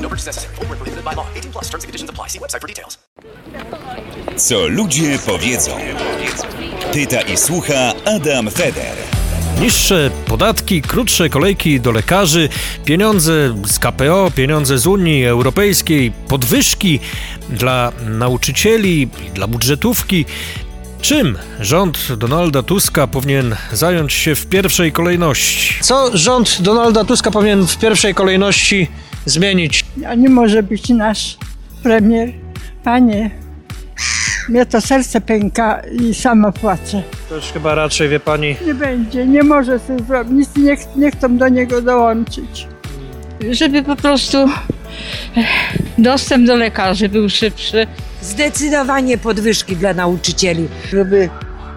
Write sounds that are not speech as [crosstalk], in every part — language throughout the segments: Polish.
No purchase necessary. Void where prohibited by law. 18 plus terms and conditions apply. See website for details. Co ludzie powiedzą. Pyta i słucha Adam Feder. Niższe podatki, krótsze kolejki do lekarzy, pieniądze z KPO, pieniądze z Unii Europejskiej, podwyżki dla nauczycieli, dla budżetówki. Czym rząd Donalda Tuska powinien zająć się w pierwszej kolejności? Co rząd Donalda Tuska powinien w pierwszej kolejności zmienić? A nie może być nasz premier. Panie, mnie to serce pęka i sama płaczę. To już chyba raczej wie pani. Nie będzie, nie może sobie zrobić, nic nie, ch- nie chcą do niego dołączyć. żeby po prostu eh, dostęp do lekarzy był szybszy. Zdecydowanie podwyżki dla nauczycieli. żeby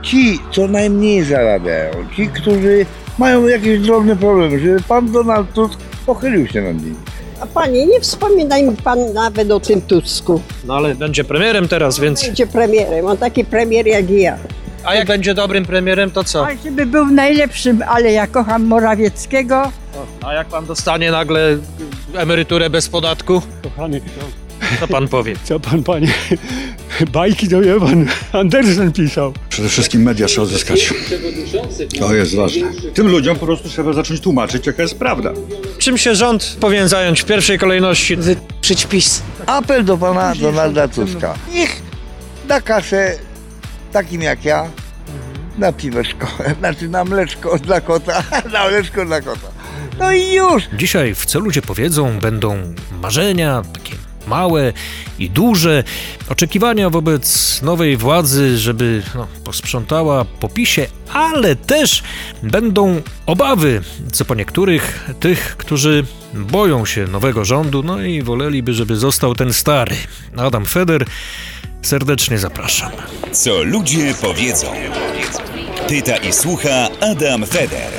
ci, co najmniej zarabiają, ci, którzy mają jakieś drobne problemy, żeby pan Donald Tusk pochylił się nad nimi. A panie, nie wspominaj mi pan nawet o tym Tusku. No ale będzie premierem teraz, więc. Będzie premierem, on taki premier jak i ja. A jak będzie dobrym premierem, to co? A żeby był najlepszym, ale ja kocham Morawieckiego. A jak pan dostanie nagle emeryturę bez podatku? Kochany, Co pan powie? co pan, panie, bajki to wie pan, Andersen pisał. Przede wszystkim media trzeba odzyskać. To jest ważne. Tym ludziom po prostu trzeba zacząć tłumaczyć, jaka jest prawda. Czym się rząd powinien zająć w pierwszej kolejności? Przyć PiS. Apel do pana Donalda Tuska. Niech da kasę takim jak ja na piweczko, znaczy na mleczko dla kota, [laughs] na mleczko dla kota. No i już. Dzisiaj w Co ludzie powiedzą będą marzenia, takie małe i duże, oczekiwania wobec nowej władzy, żeby no, posprzątała po PiSie, ale też będą obawy, co po niektórych, tych, którzy boją się nowego rządu, no i woleliby, żeby został ten stary. Adam Feder, serdecznie zapraszam. Co ludzie powiedzą. Pyta i słucha Adam Feder.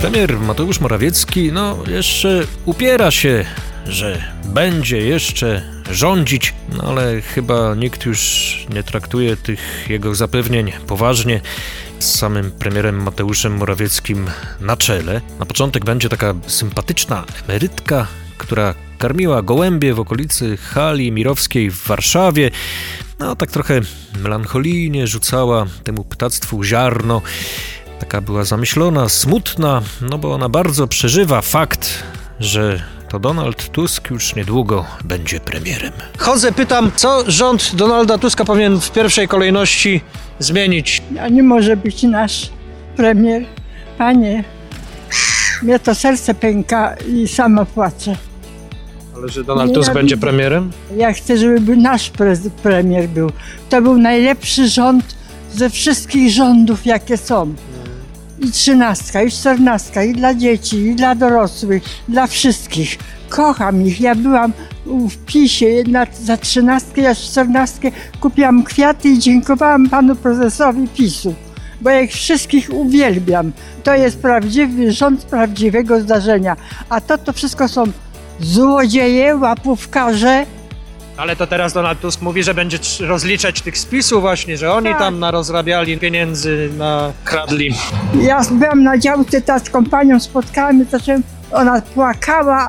Premier Mateusz Morawiecki, no, jeszcze upiera się, że będzie jeszcze rządzić, no ale chyba nikt już nie traktuje tych jego zapewnień poważnie. Z samym premierem Mateuszem Morawieckim na czele. Na początek będzie taka sympatyczna emerytka, która karmiła gołębie w okolicy hali mirowskiej w Warszawie. No, tak trochę melancholijnie rzucała temu ptactwu ziarno taka była zamyślona, smutna, no bo ona bardzo przeżywa fakt, że to Donald Tusk już niedługo będzie premierem. Chodzę, pytam, co rząd Donalda Tuska powinien w pierwszej kolejności zmienić? A nie może być nasz premier. Panie, mnie to serce pęka i sama płaczę. Ale że Donald Nie, Tusk ja będzie premierem? Ja chcę, żeby był nasz prez- premier był. To był najlepszy rząd ze wszystkich rządów, jakie są. I trzynastka, i czternastka, i dla dzieci, i dla dorosłych, dla wszystkich. Kocham ich. Ja byłam w PiSie na, za trzynastkę, ja czternastkę kupiłam kwiaty i dziękowałam panu prezesowi PiSu, bo ja ich wszystkich uwielbiam. To jest prawdziwy rząd prawdziwego zdarzenia. A to, to wszystko są złodzieje, łapówkarze, Ale to teraz Donald Tusk mówi, że będzie trz- rozliczać tych spisów właśnie, że oni Tak. tam narozrabiali pieniędzy, na kradli. Ja byłam na działce teraz z kompanią, spotkałam się, zacząłem, ona płakała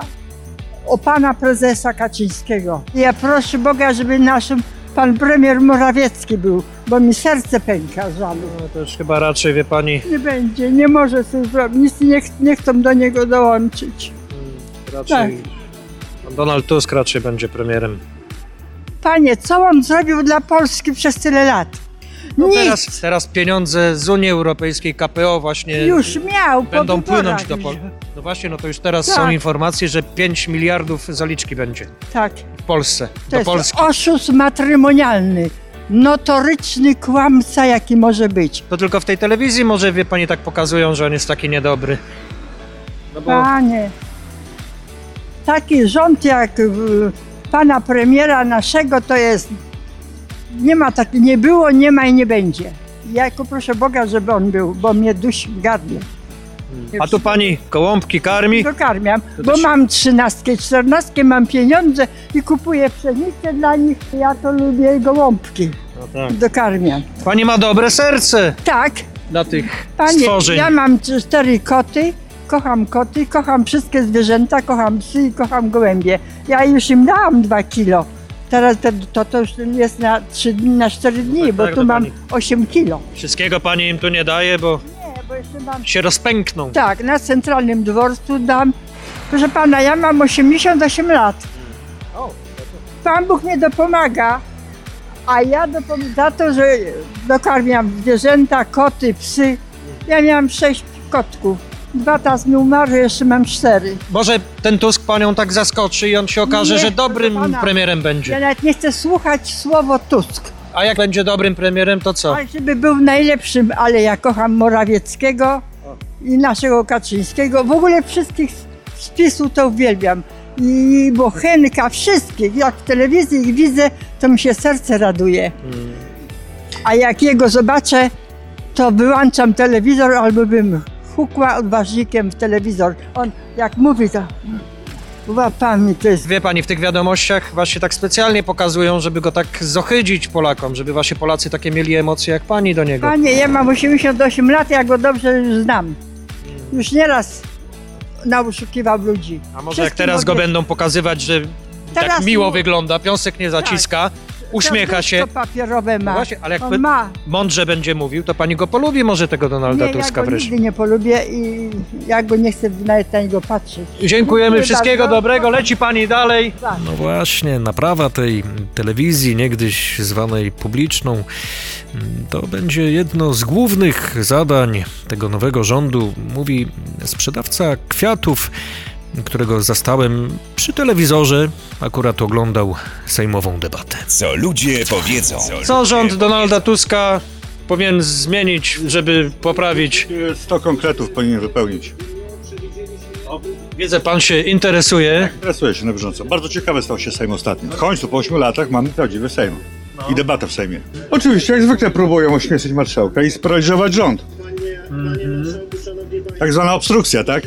o pana prezesa Kaczyńskiego. Ja proszę Boga, żeby naszym pan premier Morawiecki był, bo mi serce pęka żalu. No to już chyba raczej, wie pani, Nie będzie, nie może sobie zrobić, nic nie, ch- nie chcą do niego dołączyć. raczej... Donald Tusk raczej będzie premierem. Panie, co on zrobił dla Polski przez tyle lat? No Nic. teraz, teraz pieniądze z Unii Europejskiej, KPO właśnie Już miał, po będą wyborach płynąć do. Polski. No właśnie, no to już teraz Tak. są informacje, że 5 miliardów zaliczki będzie Tak. w Polsce, To do jest Polski. oszust matrymonialny. Notoryczny kłamca, jaki może być. To tylko w tej telewizji może, wie pani, tak pokazują, że on jest taki niedobry. No bo Panie, taki rząd jak pana premiera naszego to jest Nie ma tak, nie było, nie ma i nie będzie. Ja tylko proszę Boga, żeby on był, bo mnie dusi w gardle. A tu pani gołąbki karmi? Dokarmiam, bo mam trzynastkę, czternastkę, mam pieniądze i kupuję pszenicę dla nich. Ja to lubię gołąbki. No tak. Dokarmiam. Pani ma dobre serce Tak, dla tych panie, stworzeń. ja mam cztery koty, kocham koty, kocham wszystkie zwierzęta, kocham psy i kocham gołębie. Ja już im dałam dwa kilo. Teraz to, to, to już jest na trzy dni, na cztery dni, bo tak, tu to mam pani- 8 kilo. Wszystkiego pani im tu nie daje, bo Nie, bo jeszcze mam... się rozpękną. Tak, na centralnym dworcu dam. Proszę pana, ja mam 88 lat. Pan Bóg mnie dopomaga, a ja dopom- za to, że dokarmiam zwierzęta, koty, psy. Ja miałam sześć kotków. Dwa teraz mi umarły, jeszcze mam cztery. Może ten Tusk panią tak zaskoczy i on się okaże, Nie, że dobrym proszę pana. premierem Ja będzie. nawet nie chcę słuchać słowo Tusk. A jak będzie dobrym premierem, to co? Ale żeby był najlepszym, ale ja kocham Morawieckiego i naszego Kaczyńskiego. W ogóle wszystkich z PiSu to uwielbiam. I Bochenka, wszystkich. Jak w telewizji ich widzę, to mi się serce raduje. A jak jego zobaczę, to wyłączam telewizor albo bym hukła odważnikiem w telewizor. On jak mówi, to łapami to jest... Wie pani, w tych wiadomościach właśnie tak specjalnie pokazują, żeby go tak zohydzić Polakom, żeby właśnie Polacy takie mieli emocje jak pani do niego. Panie, ja mam 88 lat, ja go dobrze już znam. Już nieraz nauszukiwał ludzi. A może jak Wszystkim teraz go będą pokazywać, że tak Teraz miło mu- wygląda, piąsek nie zaciska, uśmiecha się. papierowe ma. No właśnie, ale jak On ma. mądrze będzie mówił, to pani go polubi może tego Donalda Nie, ja Tuska go wreszcie. nigdy nie polubię i ja go nie chcę nawet na niego patrzeć. Dziękujemy, Dziękuję wszystkiego bardzo. dobrego, leci pani dalej. Tak. No właśnie, naprawa tej telewizji, niegdyś zwanej publiczną, to będzie jedno z głównych zadań tego nowego rządu, mówi sprzedawca kwiatów, którego zastałem przy telewizorze, akurat oglądał sejmową debatę. Co ludzie powiedzą. Co rząd Donalda Tuska powinien zmienić, żeby poprawić? 100 konkretów powinien wypełnić. Wiedzę, pan się interesuje. Interesuje się na bieżąco. Bardzo ciekawy stał się Sejm ostatnio. W końcu po 8 latach mamy prawdziwy Sejm. I debatę w Sejmie. Oczywiście, jak zwykle próbują ośmieszyć marszałka i sparaliżować rząd. Tak zwana obstrukcja, tak?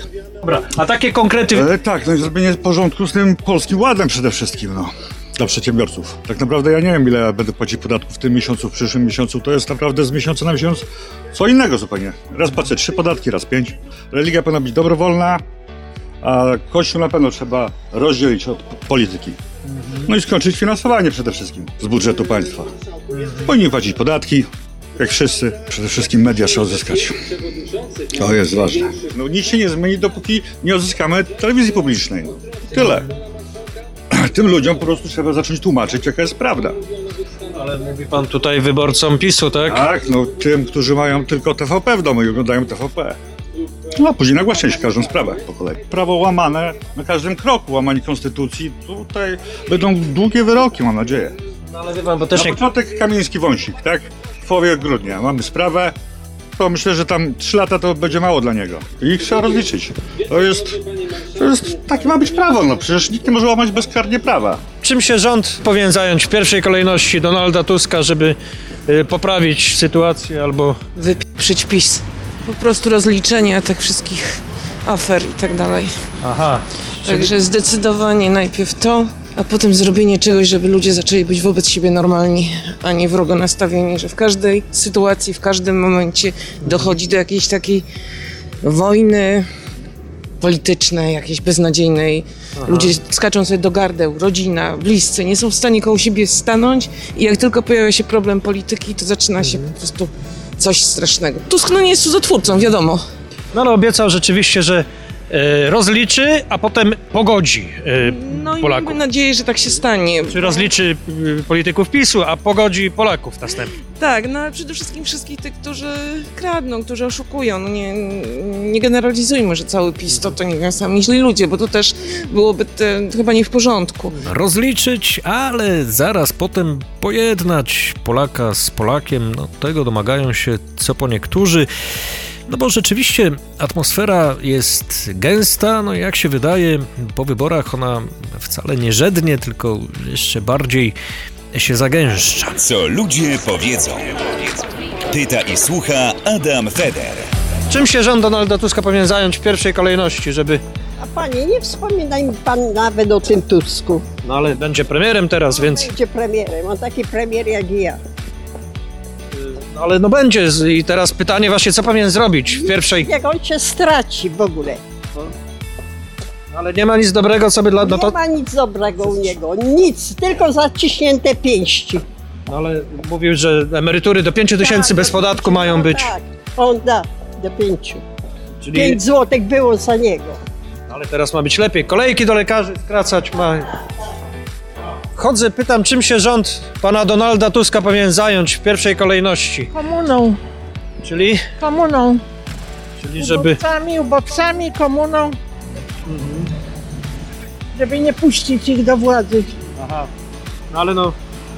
Dobra, a takie konkrety... E, tak, no i zrobienie porządku z tym polskim ładem przede wszystkim, no. Dla przedsiębiorców. Tak naprawdę ja nie wiem, ile będę płacić podatków w tym miesiącu, w przyszłym miesiącu. To jest naprawdę z miesiąca na miesiąc co innego zupełnie. Raz płacę trzy podatki, raz pięć. Religia powinna być dobrowolna, a Kościół na pewno trzeba rozdzielić od polityki. No i skończyć finansowanie przede wszystkim z budżetu państwa. Powinni płacić podatki, jak wszyscy. Przede wszystkim media trzeba odzyskać. To jest ważne. No nic się nie zmieni, dopóki nie odzyskamy telewizji publicznej. Tyle. [clears throat] Tym ludziom po prostu trzeba zacząć tłumaczyć, jaka jest prawda. Ale mówi pan tutaj wyborcom PiSu, tak? Tak, no tym, którzy mają tylko TVP w domu i oglądają TVP. No a później nagłaśniać każdą sprawę po kolei. Prawo łamane na każdym kroku, łamanie konstytucji. Tutaj będą długie wyroki, mam nadzieję. No ale wie pan, bo też Na nie... początek Kamiński-Wąsik, tak? W połowie grudnia mamy sprawę. To myślę, że tam 3 lata to będzie mało dla niego. I ich trzeba rozliczyć. To jest, to jest, takie ma być prawo, no przecież nikt nie może łamać bezkarnie prawa. Czym się rząd powinien zająć w pierwszej kolejności Donalda Tuska, żeby y, poprawić sytuację albo... Wypieprzyć PiS. Po prostu rozliczenia tych wszystkich afer i tak dalej. Aha. Także zdecydowanie najpierw to, a potem zrobienie czegoś, żeby ludzie zaczęli być wobec siebie normalni, a nie wrogo nastawieni, że w każdej sytuacji, w każdym momencie dochodzi do jakiejś takiej wojny politycznej, jakiejś beznadziejnej. Ludzie skaczą sobie do gardeł, rodzina, bliscy, nie są w stanie koło siebie stanąć i jak tylko pojawia się problem polityki, to zaczyna się po prostu coś strasznego. Tusk no nie jest cudotwórcą, wiadomo. No ale obiecał rzeczywiście, że rozliczy, a potem pogodzi e, No i Polaków. mamy nadzieję, że tak się stanie. Czy rozliczy y, polityków PiSu, a pogodzi Polaków następnie. Tak, no ale przede wszystkim wszystkich tych, którzy kradną, którzy oszukują. No nie, nie generalizujmy, że cały PiS to, to nie wiem, sami źli ludzie, bo to też byłoby te, chyba nie w porządku. Rozliczyć, ale zaraz potem pojednać Polaka z Polakiem, no tego domagają się co po niektórzy. No bo rzeczywiście atmosfera jest gęsta, no i jak się wydaje, po wyborach ona wcale nie żednie, tylko jeszcze bardziej się zagęszcza. Co ludzie powiedzą. Pyta i słucha Adam Feder. Czym się rząd Donalda Tuska powinien zająć w pierwszej kolejności, żeby... A panie, nie wspominaj mi pan nawet o tym Tusku. No ale będzie premierem teraz, więc... Będzie premierem, on taki premier jak i ja. No ale no będzie i teraz pytanie właśnie, co powinien zrobić w pierwszej... Jak on cię straci w ogóle. Ale nie ma nic dobrego sobie dla... No Nie to... ma nic dobrego u niego, nic, tylko zaciśnięte pięści. No ale mówił, że emerytury do 5 tysięcy bez podatku mają być. Tak, on da do pięciu. Czyli... Pięć złotych było za niego. Ale teraz ma być lepiej. Kolejki do lekarzy skracać ma. Chodzę, pytam, czym się rząd pana Donalda Tuska powinien zająć w pierwszej kolejności. Komuną, Czyli, komuną. czyli żeby. Ubowcami, ubowcami, komuną. Żeby nie puścić ich do władzy. Aha. No ale no.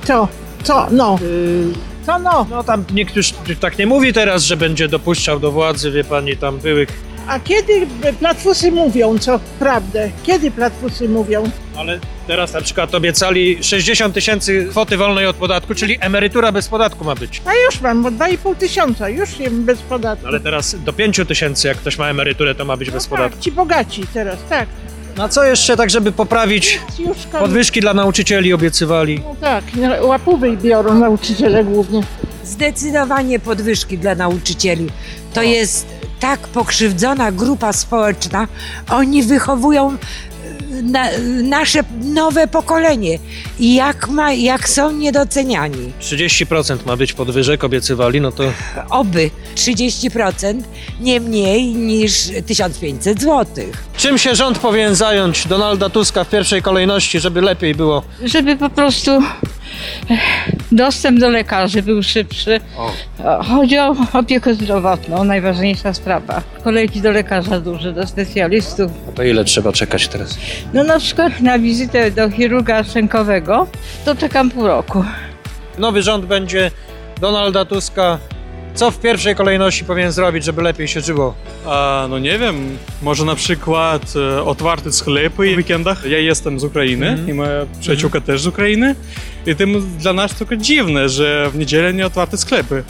Co? Co? No. Yy, Co no? no tam niektórzy tak nie mówi teraz, że będzie dopuszczał do władzy, wie pani, tam byłych. A kiedy platfusy mówią, co prawdę? Kiedy platfusy mówią? Ale teraz na przykład obiecali 60 tysięcy kwoty wolnej od podatku, czyli emerytura bez podatku ma być. A już mam, bo 2,5 tysiąca, już jem bez podatku. Ale teraz do 5 tysięcy, jak ktoś ma emeryturę, to ma być bez podatku. Tak, ci bogaci teraz, tak. Na co jeszcze tak, żeby poprawić? Już Podwyżki dla nauczycieli obiecywali. No tak, łapówy biorą nauczyciele głównie. Zdecydowanie podwyżki dla nauczycieli. To jest tak pokrzywdzona grupa społeczna. Oni wychowują e, na, nasze nowe pokolenie i jak, ma, jak są niedoceniani. 30% ma być podwyżek, obiecywali, no to Oby 30% nie mniej niż 1500 zł. czym się rząd powinien zająć Donalda Tuska w pierwszej kolejności, żeby lepiej było? Żeby po prostu dostęp do lekarzy był szybszy. O, Chodzi o opiekę zdrowotną, najważniejsza sprawa. Kolejki do lekarza duże, do specjalistów. To ile trzeba czekać teraz? No na przykład na wizytę do chirurga szczękowego to czekam pół roku. Nowy rząd będzie Donalda Tuska. Co w pierwszej kolejności powinien zrobić, żeby lepiej się żyło? A, no nie wiem, może na przykład e, otwarte sklepy w weekendach. Ja jestem z Ukrainy i moja przyjaciółka też z Ukrainy. I tym dla nas tylko dziwne, że w niedzielę nie otwarte sklepy.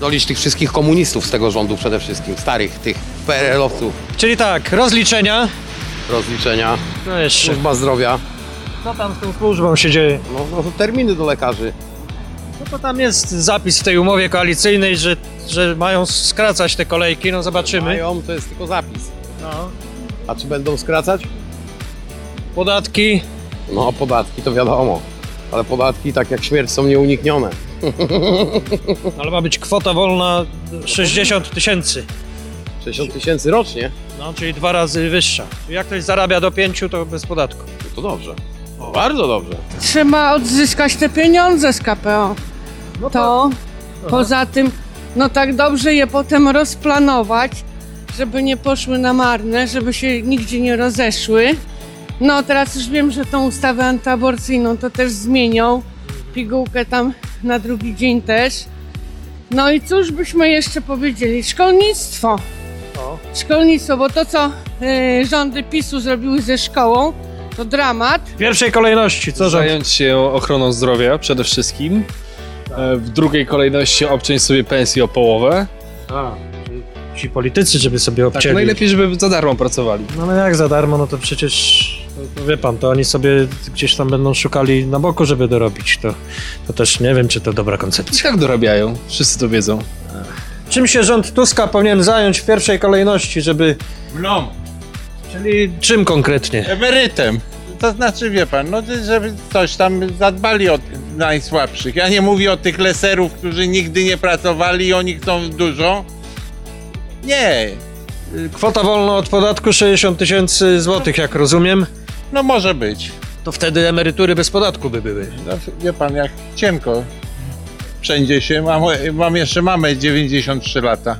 Dolić tych wszystkich komunistów z tego rządu przede wszystkim, starych, tych PRL-owców. Czyli tak, rozliczenia. Rozliczenia, No jeszcze. służba zdrowia, Co tam z tą służbą się dzieje? no, no terminy do lekarzy. No to tam jest zapis w tej umowie koalicyjnej, że, że mają skracać te kolejki, no zobaczymy. Mają, to jest tylko zapis. No. A czy będą skracać? Podatki. No, podatki to wiadomo. Ale podatki, tak jak śmierć, są nieuniknione. [laughs] Ale ma być kwota wolna 60 tysięcy. 60 tysięcy rocznie? No, czyli dwa razy wyższa. Jak ktoś zarabia do pięciu, to bez podatku. To dobrze. Bardzo dobrze. Trzeba odzyskać te pieniądze z KPO. To poza tym, no tak dobrze je potem rozplanować, żeby nie poszły na marne, żeby się nigdzie nie rozeszły. No teraz już wiem, że tą ustawę antyaborcyjną to też zmienią. Pigułkę tam na drugi dzień też. No i cóż byśmy jeszcze powiedzieli? Szkolnictwo. Szkolnictwo, bo to co y, rządy PiSu zrobiły ze szkołą, to dramat. W pierwszej kolejności, co rząd? Zająć się ochroną zdrowia przede wszystkim. E, W drugiej kolejności obciąć sobie pensję o połowę. A, ci politycy, żeby sobie Tak, obcięli. najlepiej, żeby za darmo pracowali. No ale jak za darmo, no to przecież, to wie pan, to oni sobie gdzieś tam będą szukali na boku, żeby dorobić. To, to też nie wiem, czy to dobra I koncepcja. tak dorabiają, wszyscy to wiedzą. Czym się rząd Tuska powinien zająć w pierwszej kolejności, żeby... Mną, Czyli czym konkretnie? emerytem. To znaczy, wie pan, no żeby coś tam zadbali o tych najsłabszych. Ja nie mówię o tych leserów, którzy nigdy nie pracowali i oni chcą dużo. Nie, Kwota wolna od podatku 60 tysięcy złotych, jak rozumiem. no może być. To wtedy emerytury bez podatku by były. No, wie pan, jak cienko wszędzie się. Mam, mam jeszcze mamę 93 lata.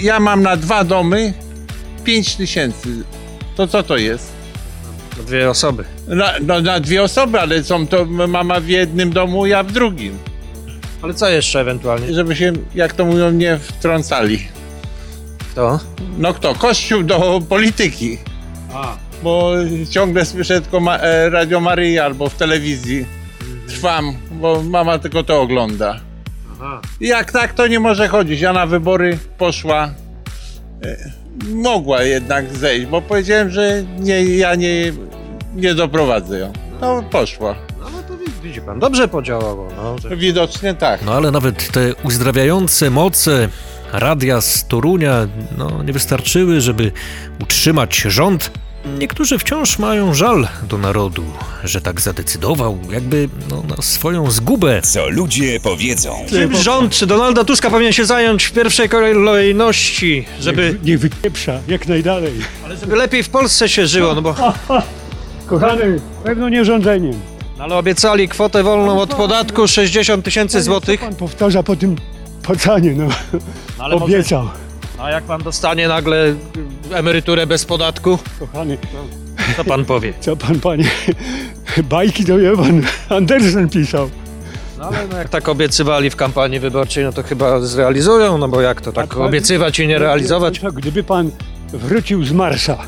Ja mam na dwa domy 5 tysięcy. To co to jest? Dwie osoby. Na, no, na dwie osoby, ale są to mama w jednym domu, ja w drugim. Ale co jeszcze ewentualnie? Żeby się, jak to mówią, nie wtrącali. Kto? No kto? Kościół do polityki. A. Bo ciągle słyszę tylko ma, e, Radio Maryja albo w telewizji. Trwam bo mama tylko to ogląda. Jak tak, to nie może chodzić. Ja na wybory poszła. e, Mogła jednak zejść, bo powiedziałem, że nie, ja nie, nie doprowadzę ją. No poszła. Widzi pan, dobrze podziałało. No, że... Widocznie tak. No ale nawet te uzdrawiające moce radia z Torunia no, nie wystarczyły, żeby utrzymać rząd. Niektórzy wciąż mają żal do narodu, że tak zadecydował, jakby no, na swoją zgubę. Co ludzie powiedzą. Czym rząd Donalda Tuska powinien się zająć w pierwszej kolejności, żeby... Nie wypieprza, jak najdalej. Ale żeby lepiej w Polsce się żyło, no bo... Kochany, pewno nie rządzeniem. No ale obiecali kwotę wolną od podatku 60 tysięcy złotych. Pan powtarza po tym pacanie, no. ale może- Obiecał. A jak pan dostanie nagle emeryturę bez podatku? Kochany, Co pan powie? [laughs] co pan, panie, bajki to wie pan, Andersen pisał. No ale no jak tak obiecywali w kampanii wyborczej, no to chyba zrealizują, no bo jak to tak obiecywać i nie realizować? Tak, gdyby pan wrócił z Marsa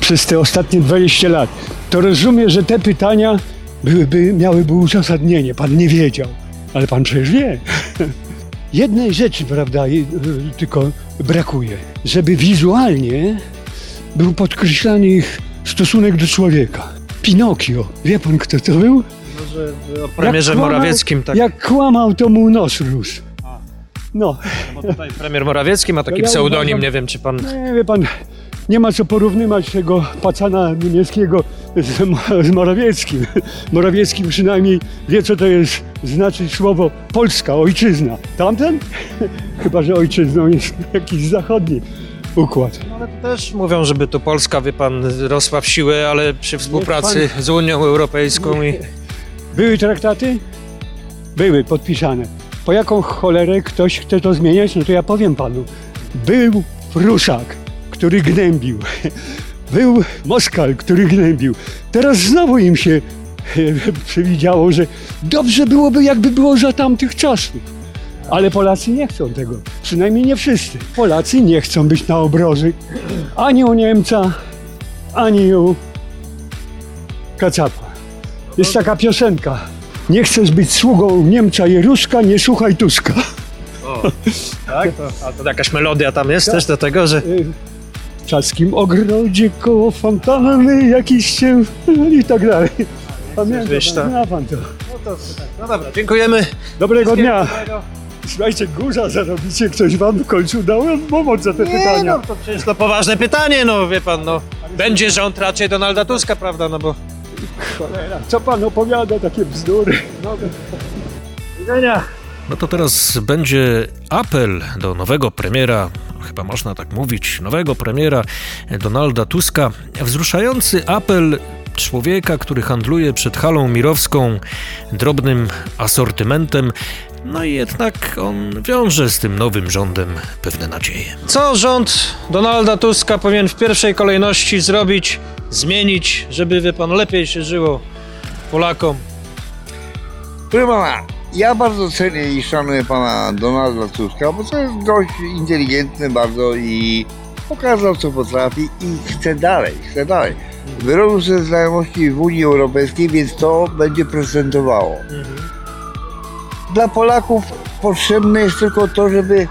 przez te ostatnie 20 lat, to rozumiem, że te pytania byłyby, miałyby uzasadnienie. Pan nie wiedział, ale pan przecież wie. [laughs] Jednej rzeczy, prawda, y, tylko brakuje, żeby wizualnie był podkreślany ich stosunek do człowieka. Pinokio. Wie pan, kto to był? O premierze kłamał- Morawieckim, tak. Jak kłamał, to mu nos rósł. No. Tutaj premier Morawiecki ma taki Ja pseudonim, uważam- nie wiem czy pan... Nie, wie pan, nie ma co porównywać tego pacana niemieckiego z, z Morawieckim. Morawiecki przynajmniej wie, co to jest znaczyć słowo Polska, ojczyzna. Tamten? [laughs] Chyba, że ojczyzną jest jakiś zachodni układ. Ale to też mówią, żeby tu Polska, wie pan, rosła w siłę, ale przy współpracy z Unią Europejską i... Były traktaty? Były podpisane. Po jaką cholerę ktoś chce to zmieniać? No to ja powiem panu. Był Pruszak, który gnębił. [laughs] Był Moskal, który gnębił. Teraz znowu im się e, przewidziało, że dobrze byłoby, jakby było za tamtych czasów. Ale Polacy nie chcą tego. Przynajmniej nie wszyscy. Polacy nie chcą być na obroży ani u Niemca, ani u Kacapa. Jest taka piosenka. Nie chcesz być sługą Niemca i Ruska, nie słuchaj Tuska. Tak? To, a to jakaś melodia tam jest też do tego, że... W czaskim ogrodzie koło fontanny jakiś się [laughs] i tak dalej. Pamiętam, to- zna pan to. No dobra, dziękujemy. Dobrego dnia. Słuchajcie, górza zarobicie, ktoś wam w końcu dał pomoc za te pytania. no to przecież to poważne pytanie, no wie pan, no. Będzie rząd raczej Donalda Tuska, prawda, no bo... Cholera, co pan opowiada, takie bzdury. No, widzenia. No to teraz będzie apel do nowego premiera, chyba można tak mówić, nowego premiera Donalda Tuska. Wzruszający apel człowieka, który handluje przed halą mirowską drobnym asortymentem. No i jednak on wiąże z tym nowym rządem pewne nadzieje. Co rząd Donalda Tuska powinien w pierwszej kolejności zrobić, zmienić, żeby, wie pan, lepiej się żyło Polakom? Pana, ja bardzo cenię i szanuję pana Donalda Tuska, bo to jest gość inteligentny bardzo i pokazał co potrafi i chce dalej, chce dalej. Wyrobił sobie znajomości w Unii Europejskiej, więc to będzie prezentowało. Dla Polaków potrzebne jest tylko to, żeby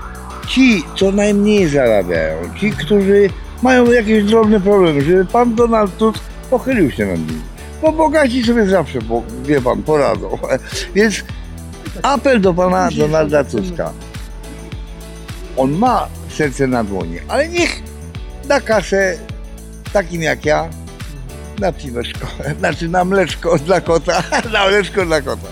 ci, co najmniej zarabiają, ci, którzy mają jakieś drobne problemy, żeby pan Donald Tusk pochylił się nad nimi. Bo bogaci sobie zawsze, bo, wie pan, poradzą. [laughs] Więc apel do pana Donalda Tuska. On ma serce na dłoni, ale niech da kasę takim jak ja na piweczko, [laughs] znaczy na mleczko dla kota, [laughs] na mleczko dla kota.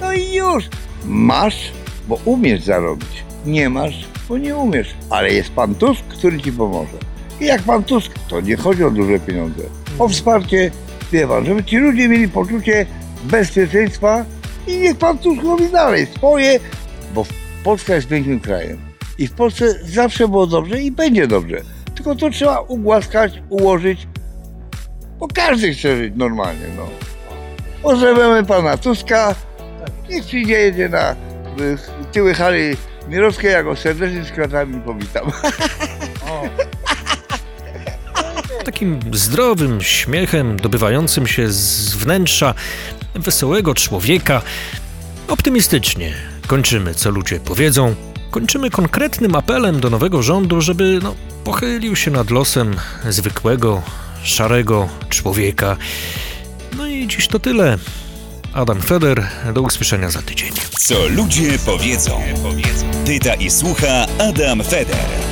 No i już. Masz, bo umiesz zarobić. Nie masz, bo nie umiesz. Ale jest pan Tusk, który ci pomoże. I jak pan Tusk, to nie chodzi o duże pieniądze. O wsparcie, wie pan, żeby ci ludzie mieli poczucie bezpieczeństwa i niech pan Tusk robi dalej swoje, bo Polska jest pięknym krajem. I w Polsce zawsze było dobrze i będzie dobrze. Tylko to trzeba ugłaskać, ułożyć, bo każdy chce żyć normalnie, no. Pozdrawiamy pana Tuska. Niech przyjdzie jedzie na y, tyły hali Mirowskiej, ja go serdecznie z kratami powitam. [laughs] takim zdrowym śmiechem dobywającym się z wnętrza wesołego człowieka. Optymistycznie kończymy, co ludzie powiedzą. Kończymy konkretnym apelem do nowego rządu, żeby no, pochylił się nad losem zwykłego, szarego człowieka. No i dziś to tyle. Adam Feder, do usłyszenia za tydzień. Co ludzie powiedzą. Pyta i słucha Adam Feder.